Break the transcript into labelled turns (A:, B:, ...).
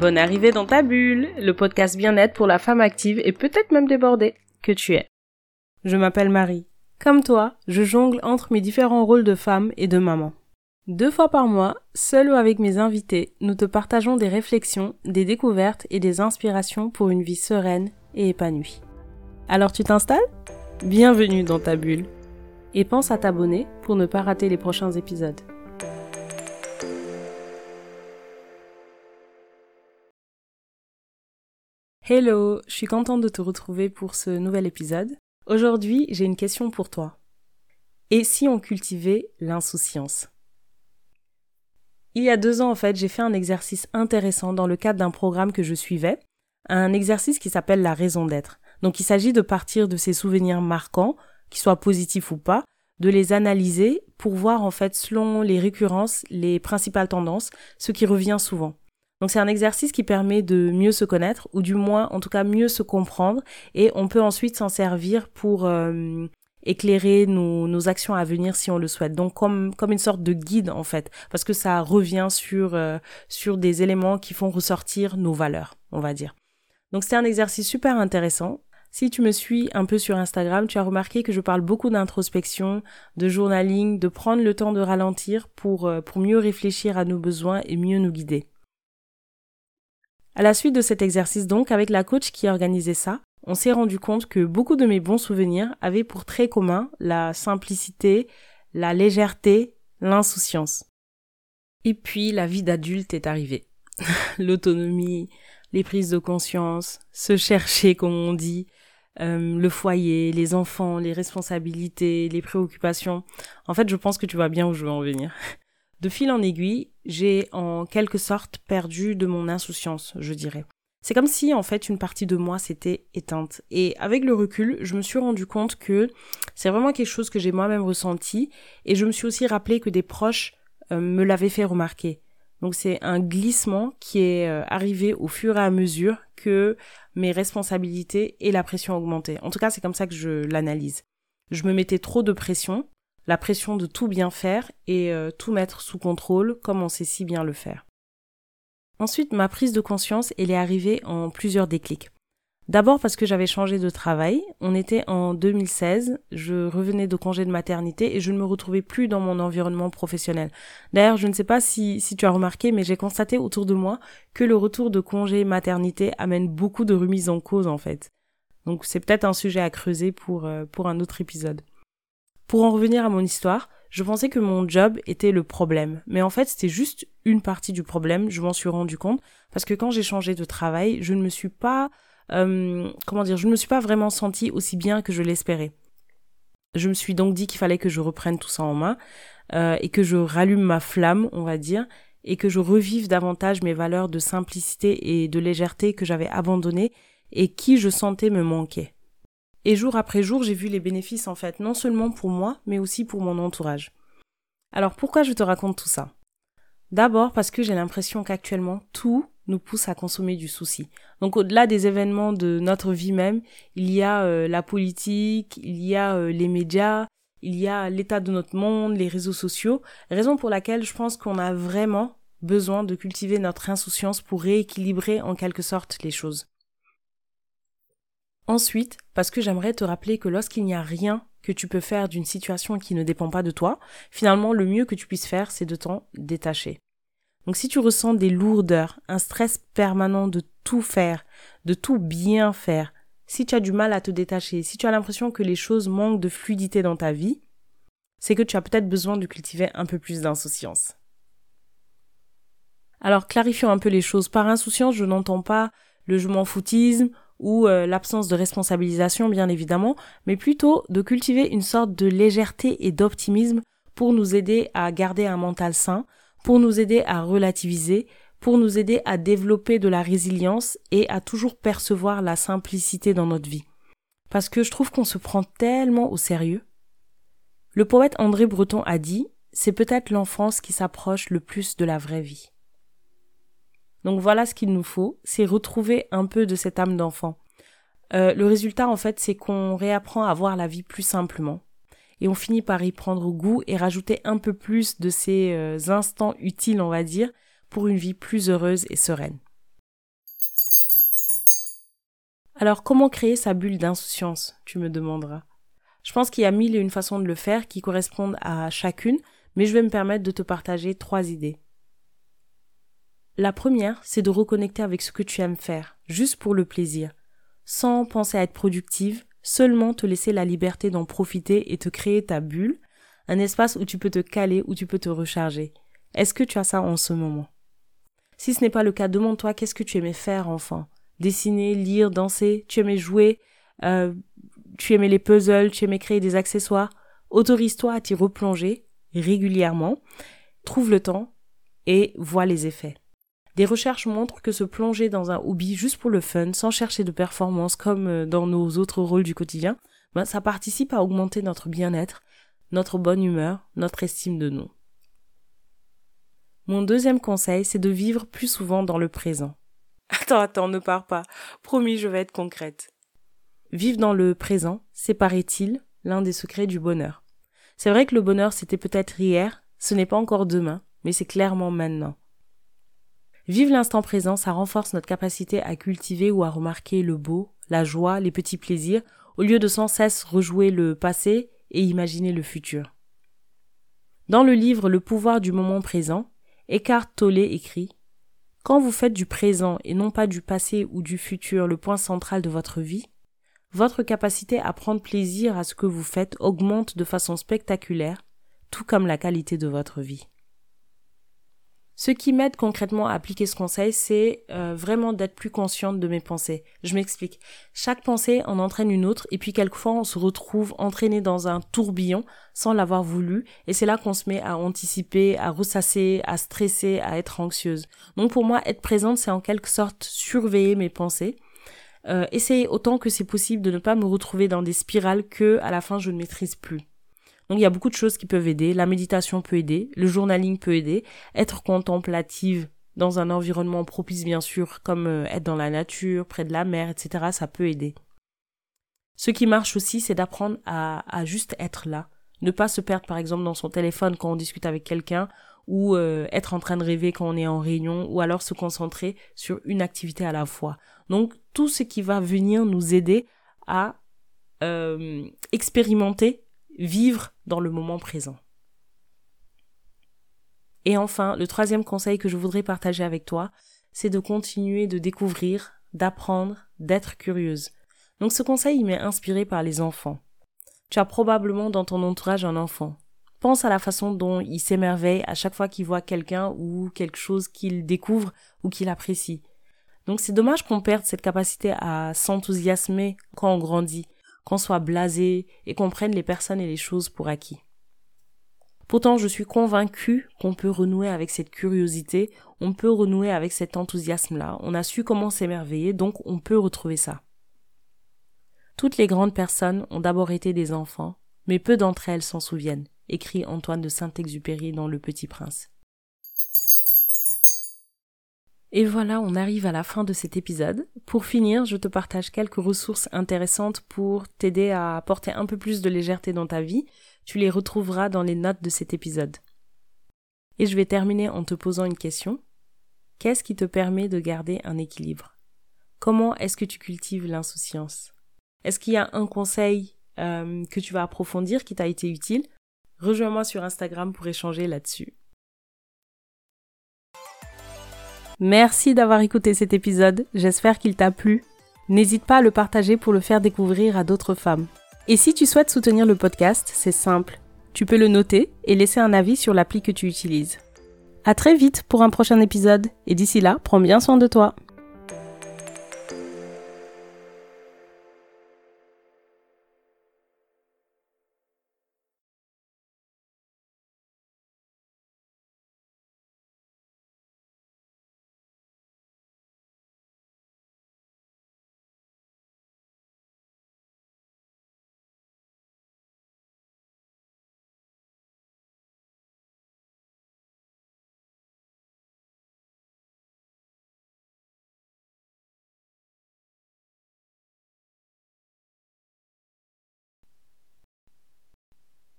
A: Bonne arrivée dans ta bulle, le podcast bien-être pour la femme active et peut-être même débordée que tu es. Je m'appelle Marie. Comme toi, je jongle entre mes différents rôles de femme et de maman. Deux fois par mois, seul ou avec mes invités, nous te partageons des réflexions, des découvertes et des inspirations pour une vie sereine et épanouie. Alors tu t'installes? Bienvenue dans ta bulle. Et pense à t'abonner pour ne pas rater les prochains épisodes. Hello, je suis contente de te retrouver pour ce nouvel épisode. Aujourd'hui, j'ai une question pour toi. Et si on cultivait l'insouciance? Il y a deux ans, en fait, j'ai fait un exercice intéressant dans le cadre d'un programme que je suivais, un exercice qui s'appelle la raison d'être. Donc il s'agit de partir de ces souvenirs marquants, qu'ils soient positifs ou pas, de les analyser pour voir en fait selon les récurrences, les principales tendances, ce qui revient souvent. Donc c'est un exercice qui permet de mieux se connaître, ou du moins en tout cas mieux se comprendre, et on peut ensuite s'en servir pour euh, éclairer nos, actions à venir si on le souhaite. Donc comme, comme une sorte de guide en fait, parce que ça revient sur, euh, sur des éléments qui font ressortir nos valeurs, on va dire. Donc c'est un exercice super intéressant. Si tu me suis un peu sur Instagram, tu as remarqué que je parle beaucoup d'introspection, de journaling, de prendre le temps de ralentir pour, euh, pour mieux réfléchir à nos besoins et mieux nous guider. À la suite de cet exercice donc, avec la coach qui organisait ça, on s'est rendu compte que beaucoup de mes bons souvenirs avaient pour trait commun la simplicité, la légèreté, l'insouciance. Et puis la vie d'adulte est arrivée. L'autonomie, les prises de conscience, se chercher comme on dit, euh, le foyer, les enfants, les responsabilités, les préoccupations. En fait, je pense que tu vois bien où je veux en venir. De fil en aiguille, j'ai en quelque sorte perdu de mon insouciance, je dirais. C'est comme si en fait une partie de moi s'était éteinte. Et avec le recul, je me suis rendu compte que c'est vraiment quelque chose que j'ai moi-même ressenti et je me suis aussi rappelé que des proches euh, me l'avaient fait remarquer. Donc c'est un glissement qui est euh, arrivé au fur et à mesure que mes responsabilités et la pression augmentaient. En tout cas, c'est comme ça que je l'analyse. Je me mettais trop de pression la pression de tout bien faire et euh, tout mettre sous contrôle comme on sait si bien le faire. Ensuite, ma prise de conscience, elle est arrivée en plusieurs déclics. D'abord parce que j'avais changé de travail. On était en 2016, je revenais de congé de maternité et je ne me retrouvais plus dans mon environnement professionnel. D'ailleurs, je ne sais pas si, si tu as remarqué, mais j'ai constaté autour de moi que le retour de congé maternité amène beaucoup de remises en cause en fait. Donc c'est peut-être un sujet à creuser pour, euh, pour un autre épisode. Pour en revenir à mon histoire, je pensais que mon job était le problème. Mais en fait, c'était juste une partie du problème, je m'en suis rendu compte. Parce que quand j'ai changé de travail, je ne me suis pas, euh, comment dire, je ne me suis pas vraiment sentie aussi bien que je l'espérais. Je me suis donc dit qu'il fallait que je reprenne tout ça en main euh, et que je rallume ma flamme, on va dire, et que je revive davantage mes valeurs de simplicité et de légèreté que j'avais abandonnées et qui je sentais me manquer. Et jour après jour, j'ai vu les bénéfices en fait, non seulement pour moi, mais aussi pour mon entourage. Alors pourquoi je te raconte tout ça? D'abord parce que j'ai l'impression qu'actuellement, tout nous pousse à consommer du souci. Donc au-delà des événements de notre vie même, il y a euh, la politique, il y a euh, les médias, il y a l'état de notre monde, les réseaux sociaux, raison pour laquelle je pense qu'on a vraiment besoin de cultiver notre insouciance pour rééquilibrer en quelque sorte les choses. Ensuite, parce que j'aimerais te rappeler que lorsqu'il n'y a rien que tu peux faire d'une situation qui ne dépend pas de toi, finalement, le mieux que tu puisses faire, c'est de t'en détacher. Donc si tu ressens des lourdeurs, un stress permanent de tout faire, de tout bien faire, si tu as du mal à te détacher, si tu as l'impression que les choses manquent de fluidité dans ta vie, c'est que tu as peut-être besoin de cultiver un peu plus d'insouciance. Alors clarifions un peu les choses. Par insouciance, je n'entends pas le je m'en foutisme ou euh, l'absence de responsabilisation bien évidemment, mais plutôt de cultiver une sorte de légèreté et d'optimisme pour nous aider à garder un mental sain, pour nous aider à relativiser, pour nous aider à développer de la résilience et à toujours percevoir la simplicité dans notre vie. Parce que je trouve qu'on se prend tellement au sérieux. Le poète André Breton a dit, c'est peut-être l'enfance qui s'approche le plus de la vraie vie. Donc voilà ce qu'il nous faut, c'est retrouver un peu de cette âme d'enfant. Euh, le résultat en fait c'est qu'on réapprend à voir la vie plus simplement et on finit par y prendre goût et rajouter un peu plus de ces euh, instants utiles on va dire pour une vie plus heureuse et sereine. Alors comment créer sa bulle d'insouciance, tu me demanderas? Je pense qu'il y a mille et une façons de le faire qui correspondent à chacune, mais je vais me permettre de te partager trois idées. La première, c'est de reconnecter avec ce que tu aimes faire, juste pour le plaisir, sans penser à être productive, seulement te laisser la liberté d'en profiter et te créer ta bulle, un espace où tu peux te caler, où tu peux te recharger. Est-ce que tu as ça en ce moment? Si ce n'est pas le cas, demande-toi qu'est-ce que tu aimais faire enfant? Dessiner, lire, danser, tu aimais jouer, euh, tu aimais les puzzles, tu aimais créer des accessoires? Autorise-toi à t'y replonger régulièrement, trouve le temps et vois les effets. Des recherches montrent que se plonger dans un hobby juste pour le fun, sans chercher de performance comme euh, dans nos autres rôles du quotidien, ben, ça participe à augmenter notre bien-être, notre bonne humeur, notre estime de nous. Mon deuxième conseil, c'est de vivre plus souvent dans le présent. Attends, attends, ne pars pas. Promis, je vais être concrète. Vivre dans le présent, c'est paraît-il l'un des secrets du bonheur? C'est vrai que le bonheur c'était peut-être hier, ce n'est pas encore demain, mais c'est clairement maintenant. Vivre l'instant présent, ça renforce notre capacité à cultiver ou à remarquer le beau, la joie, les petits plaisirs, au lieu de sans cesse rejouer le passé et imaginer le futur. Dans le livre Le pouvoir du moment présent, Eckhart Tolle écrit Quand vous faites du présent et non pas du passé ou du futur le point central de votre vie, votre capacité à prendre plaisir à ce que vous faites augmente de façon spectaculaire, tout comme la qualité de votre vie. Ce qui m'aide concrètement à appliquer ce conseil, c'est euh, vraiment d'être plus consciente de mes pensées. Je m'explique. Chaque pensée en entraîne une autre et puis quelquefois on se retrouve entraîné dans un tourbillon sans l'avoir voulu et c'est là qu'on se met à anticiper, à ressasser, à stresser, à être anxieuse. Donc pour moi, être présente, c'est en quelque sorte surveiller mes pensées. Euh, essayer autant que c'est possible de ne pas me retrouver dans des spirales que à la fin je ne maîtrise plus. Donc il y a beaucoup de choses qui peuvent aider. La méditation peut aider, le journaling peut aider, être contemplative dans un environnement propice bien sûr, comme euh, être dans la nature, près de la mer, etc. Ça peut aider. Ce qui marche aussi, c'est d'apprendre à, juste être là. Ne pas se perdre par exemple dans son téléphone quand on discute avec quelqu'un ou euh, être en train de rêver quand on est en réunion ou alors se concentrer sur une activité à la fois. Donc tout ce qui va venir nous aider à euh, expérimenter vivre dans le moment présent. Et enfin, le troisième conseil que je voudrais partager avec toi, c'est de continuer de découvrir, d'apprendre, d'être curieuse. Donc ce conseil, il m'est inspiré par les enfants. Tu as probablement dans ton entourage un enfant. Pense à la façon dont il s'émerveille à chaque fois qu'il voit quelqu'un ou quelque chose qu'il découvre ou qu'il apprécie. Donc c'est dommage qu'on perde cette capacité à s'enthousiasmer quand on grandit qu'on soit blasé et qu'on prenne les personnes et les choses pour acquis. Pourtant, je suis convaincue qu'on peut renouer avec cette curiosité, on peut renouer avec cet enthousiasme-là, on a su comment s'émerveiller, donc on peut retrouver ça. Toutes les grandes personnes ont d'abord été des enfants, mais peu d'entre elles s'en souviennent, écrit Antoine de Saint-Exupéry dans Le Petit Prince. Et voilà, on arrive à la fin de cet épisode. Pour finir, je te partage quelques ressources intéressantes pour t'aider à apporter un peu plus de légèreté dans ta vie. Tu les retrouveras dans les notes de cet épisode. Et je vais terminer en te posant une question. Qu'est-ce qui te permet de garder un équilibre? Comment est-ce que tu cultives l'insouciance? Est-ce qu'il y a un conseil euh, que tu vas approfondir qui t'a été utile? Rejoins-moi sur Instagram pour échanger là-dessus. Merci d'avoir écouté cet épisode, j'espère qu'il t'a plu. N'hésite pas à le partager pour le faire découvrir à d'autres femmes. Et si tu souhaites soutenir le podcast, c'est simple. Tu peux le noter et laisser un avis sur l'appli que tu utilises. À très vite pour un prochain épisode et d'ici là, prends bien soin de toi.